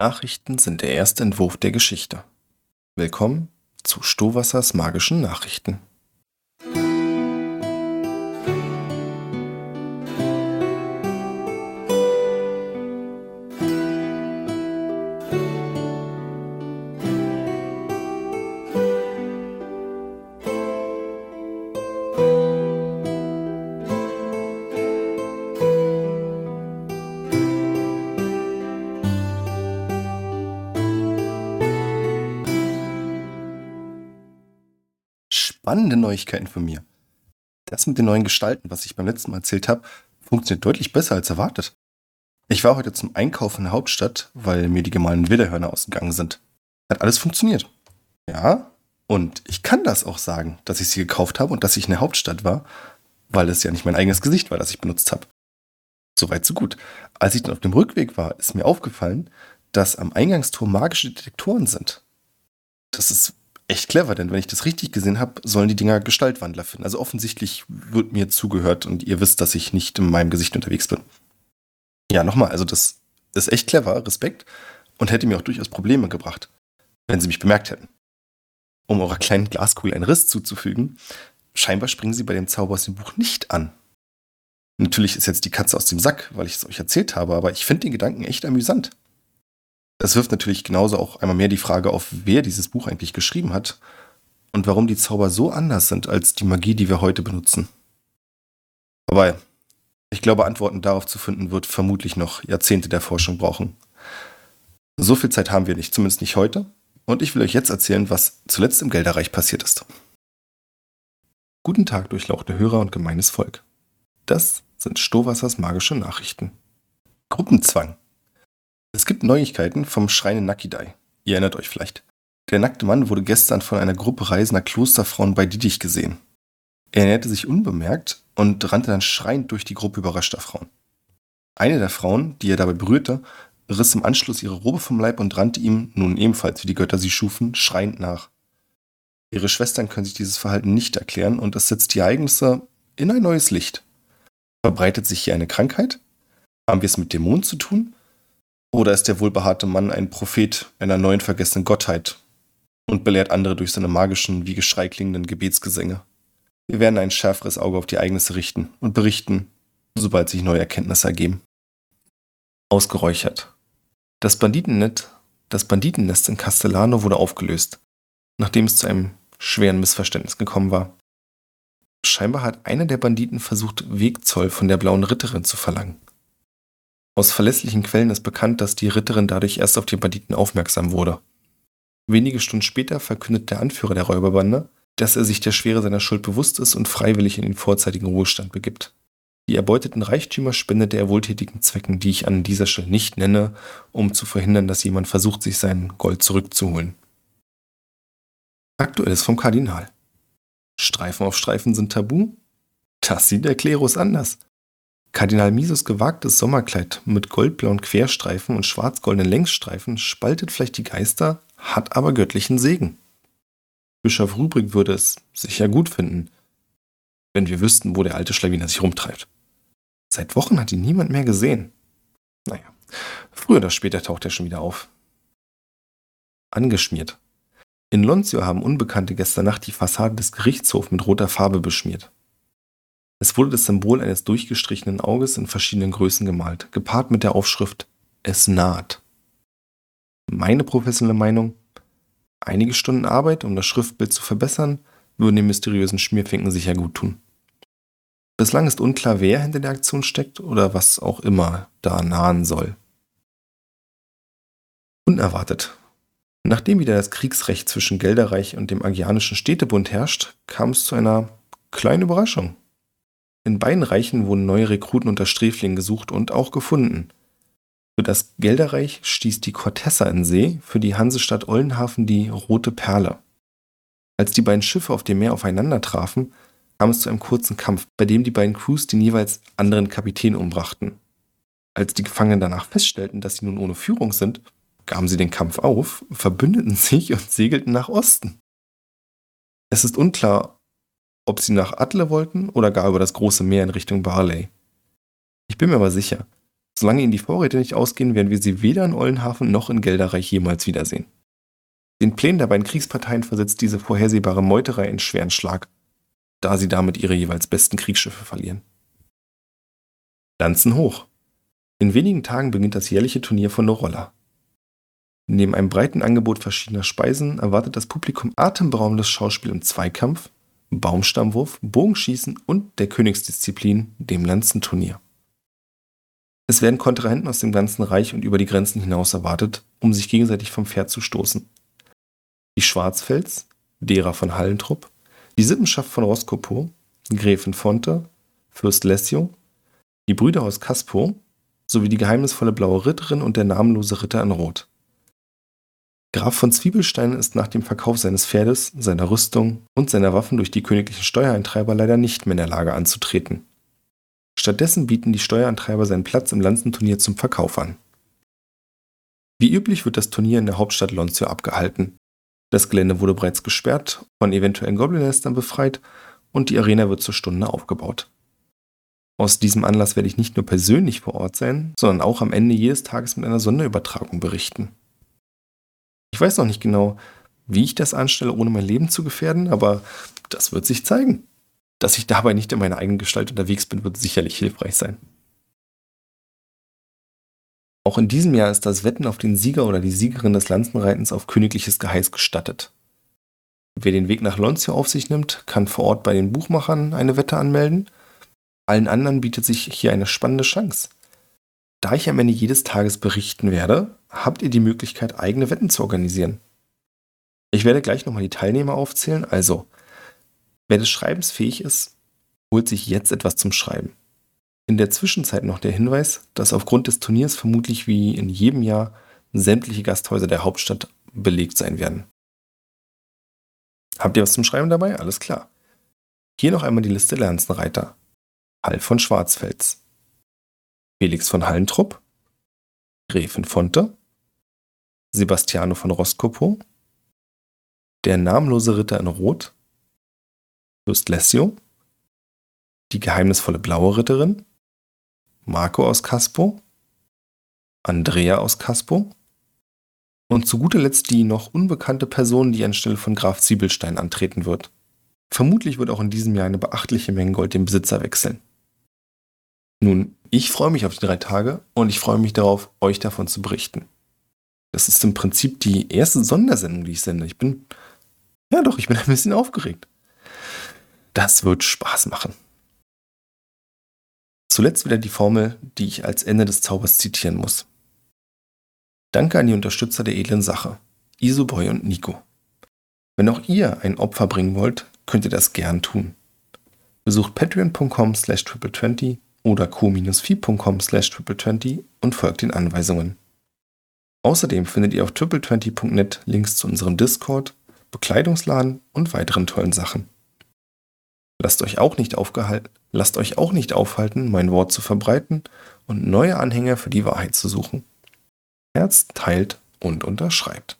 Nachrichten sind der erste Entwurf der Geschichte. Willkommen zu Stohwassers magischen Nachrichten. Spannende Neuigkeiten von mir. Das mit den neuen Gestalten, was ich beim letzten Mal erzählt habe, funktioniert deutlich besser als erwartet. Ich war heute zum Einkaufen in der Hauptstadt, weil mir die gemahlenen Widderhörner ausgegangen sind. Hat alles funktioniert. Ja, und ich kann das auch sagen, dass ich sie gekauft habe und dass ich in der Hauptstadt war, weil es ja nicht mein eigenes Gesicht war, das ich benutzt habe. Soweit, so gut. Als ich dann auf dem Rückweg war, ist mir aufgefallen, dass am Eingangstor magische Detektoren sind. Das ist echt clever, denn wenn ich das richtig gesehen habe, sollen die Dinger Gestaltwandler finden. Also offensichtlich wird mir zugehört und ihr wisst, dass ich nicht in meinem Gesicht unterwegs bin. Ja, nochmal, also das ist echt clever, Respekt und hätte mir auch durchaus Probleme gebracht, wenn sie mich bemerkt hätten. Um eurer kleinen Glaskugel einen Riss zuzufügen, scheinbar springen sie bei dem Zauber aus dem Buch nicht an. Natürlich ist jetzt die Katze aus dem Sack, weil ich es euch erzählt habe, aber ich finde den Gedanken echt amüsant. Das wirft natürlich genauso auch einmal mehr die Frage auf, wer dieses Buch eigentlich geschrieben hat und warum die Zauber so anders sind als die Magie, die wir heute benutzen. Aber ich glaube, Antworten darauf zu finden, wird vermutlich noch Jahrzehnte der Forschung brauchen. So viel Zeit haben wir nicht, zumindest nicht heute. Und ich will euch jetzt erzählen, was zuletzt im Gelderreich passiert ist. Guten Tag, durchlauchte Hörer und gemeines Volk. Das sind Stohwassers magische Nachrichten. Gruppenzwang. Es gibt Neuigkeiten vom Schrein in Nakidai. Ihr erinnert euch vielleicht. Der nackte Mann wurde gestern von einer Gruppe reisender Klosterfrauen bei Diddich gesehen. Er näherte sich unbemerkt und rannte dann schreiend durch die Gruppe überraschter Frauen. Eine der Frauen, die er dabei berührte, riss im Anschluss ihre Robe vom Leib und rannte ihm, nun ebenfalls wie die Götter sie schufen, schreiend nach. Ihre Schwestern können sich dieses Verhalten nicht erklären und es setzt die Ereignisse in ein neues Licht. Verbreitet sich hier eine Krankheit? Haben wir es mit Dämonen zu tun? Oder ist der wohlbehaarte Mann ein Prophet einer neuen vergessenen Gottheit und belehrt andere durch seine magischen, wie Geschrei klingenden Gebetsgesänge? Wir werden ein schärferes Auge auf die Ereignisse richten und berichten, sobald sich neue Erkenntnisse ergeben. Ausgeräuchert. Das Banditennet, das Banditennest in Castellano wurde aufgelöst, nachdem es zu einem schweren Missverständnis gekommen war. Scheinbar hat einer der Banditen versucht, Wegzoll von der blauen Ritterin zu verlangen. Aus verlässlichen Quellen ist bekannt, dass die Ritterin dadurch erst auf die Banditen aufmerksam wurde. Wenige Stunden später verkündet der Anführer der Räuberbande, dass er sich der Schwere seiner Schuld bewusst ist und freiwillig in den vorzeitigen Ruhestand begibt. Die erbeuteten Reichtümer spendet er wohltätigen Zwecken, die ich an dieser Stelle nicht nenne, um zu verhindern, dass jemand versucht, sich sein Gold zurückzuholen. Aktuelles vom Kardinal. Streifen auf Streifen sind tabu? Das sieht der Klerus anders. Kardinal Mises gewagtes Sommerkleid mit goldblauen Querstreifen und schwarz-goldenen Längsstreifen spaltet vielleicht die Geister, hat aber göttlichen Segen. Bischof Rübrig würde es sicher gut finden, wenn wir wüssten, wo der alte Schlawiner sich rumtreibt. Seit Wochen hat ihn niemand mehr gesehen. Naja, früher oder später taucht er schon wieder auf. Angeschmiert. In Lonzio haben Unbekannte gestern Nacht die Fassade des Gerichtshofs mit roter Farbe beschmiert. Es wurde das Symbol eines durchgestrichenen Auges in verschiedenen Größen gemalt, gepaart mit der Aufschrift Es naht. Meine professionelle Meinung, einige Stunden Arbeit, um das Schriftbild zu verbessern, würden den mysteriösen Schmierfinken sicher gut tun. Bislang ist unklar, wer hinter der Aktion steckt oder was auch immer da nahen soll. Unerwartet. Nachdem wieder das Kriegsrecht zwischen Gelderreich und dem Agianischen Städtebund herrscht, kam es zu einer kleinen Überraschung. In beiden Reichen wurden neue Rekruten unter Sträflingen gesucht und auch gefunden. Für das Gelderreich stieß die Cortessa in See, für die Hansestadt Ollenhafen die Rote Perle. Als die beiden Schiffe auf dem Meer aufeinander trafen, kam es zu einem kurzen Kampf, bei dem die beiden Crews den jeweils anderen Kapitän umbrachten. Als die Gefangenen danach feststellten, dass sie nun ohne Führung sind, gaben sie den Kampf auf, verbündeten sich und segelten nach Osten. Es ist unklar, ob sie nach Atle wollten oder gar über das große Meer in Richtung Barley. Ich bin mir aber sicher, Solange ihnen die Vorräte nicht ausgehen, werden wir sie weder in Ollenhafen noch in Gelderreich jemals wiedersehen. Den Plänen der beiden Kriegsparteien versetzt diese vorhersehbare Meuterei einen schweren Schlag, da sie damit ihre jeweils besten Kriegsschiffe verlieren. Lanzen hoch. In wenigen Tagen beginnt das jährliche Turnier von Norolla. Neben einem breiten Angebot verschiedener Speisen erwartet das Publikum atemberaubendes Schauspiel im Zweikampf, Baumstammwurf, Bogenschießen und der Königsdisziplin, dem Lanzenturnier. Es werden Kontrahenten aus dem ganzen Reich und über die Grenzen hinaus erwartet, um sich gegenseitig vom Pferd zu stoßen. Die Schwarzfels, derer von Hallentrupp, die Sippenschaft von Roskopo, Gräfin Fonte, Fürst Lessio, die Brüder aus Caspo sowie die geheimnisvolle blaue Ritterin und der namenlose Ritter in Rot. Graf von Zwiebelstein ist nach dem Verkauf seines Pferdes, seiner Rüstung und seiner Waffen durch die königlichen Steuereintreiber leider nicht mehr in der Lage anzutreten. Stattdessen bieten die Steuereintreiber seinen Platz im Lanzenturnier zum Verkauf an. Wie üblich wird das Turnier in der Hauptstadt Lonzio abgehalten. Das Gelände wurde bereits gesperrt, von eventuellen Goblin-Nestern befreit und die Arena wird zur Stunde aufgebaut. Aus diesem Anlass werde ich nicht nur persönlich vor Ort sein, sondern auch am Ende jedes Tages mit einer Sonderübertragung berichten. Ich weiß noch nicht genau, wie ich das anstelle, ohne mein Leben zu gefährden, aber das wird sich zeigen. Dass ich dabei nicht in meiner eigenen Gestalt unterwegs bin, wird sicherlich hilfreich sein. Auch in diesem Jahr ist das Wetten auf den Sieger oder die Siegerin des Lanzenreitens auf königliches Geheiß gestattet. Wer den Weg nach Lonzio auf sich nimmt, kann vor Ort bei den Buchmachern eine Wette anmelden. Allen anderen bietet sich hier eine spannende Chance. Da ich am Ende jedes Tages berichten werde, habt ihr die Möglichkeit, eigene Wetten zu organisieren. Ich werde gleich nochmal die Teilnehmer aufzählen, also Wer des Schreibens fähig ist, holt sich jetzt etwas zum Schreiben. In der Zwischenzeit noch der Hinweis, dass aufgrund des Turniers vermutlich wie in jedem Jahr sämtliche Gasthäuser der Hauptstadt belegt sein werden. Habt ihr was zum Schreiben dabei? Alles klar. Hier noch einmal die Liste der Lanzenreiter. Hall von Schwarzfels, Felix von Hallentrupp, Gräfin Fonte, Sebastiano von Roscopo, der namenlose Ritter in Rot, Fürst Lessio, die geheimnisvolle blaue Ritterin, Marco aus Caspo, Andrea aus Caspo und zu guter Letzt die noch unbekannte Person, die anstelle von Graf Zwiebelstein antreten wird. Vermutlich wird auch in diesem Jahr eine beachtliche Menge Gold den Besitzer wechseln. Nun, ich freue mich auf die drei Tage und ich freue mich darauf, euch davon zu berichten. Das ist im Prinzip die erste Sondersendung, die ich sende. Ich bin, ja doch, ich bin ein bisschen aufgeregt. Das wird Spaß machen. Zuletzt wieder die Formel, die ich als Ende des Zaubers zitieren muss. Danke an die Unterstützer der edlen Sache, Isoboy und Nico. Wenn auch ihr ein Opfer bringen wollt, könnt ihr das gern tun. Besucht patreon.com slash triple20 oder co-fi.com slash triple20 und folgt den Anweisungen. Außerdem findet ihr auf triple20.net Links zu unserem Discord, Bekleidungsladen und weiteren tollen Sachen. Lasst euch auch nicht aufgehalten, lasst euch auch nicht aufhalten, mein Wort zu verbreiten und neue Anhänger für die Wahrheit zu suchen. Herz teilt und unterschreibt.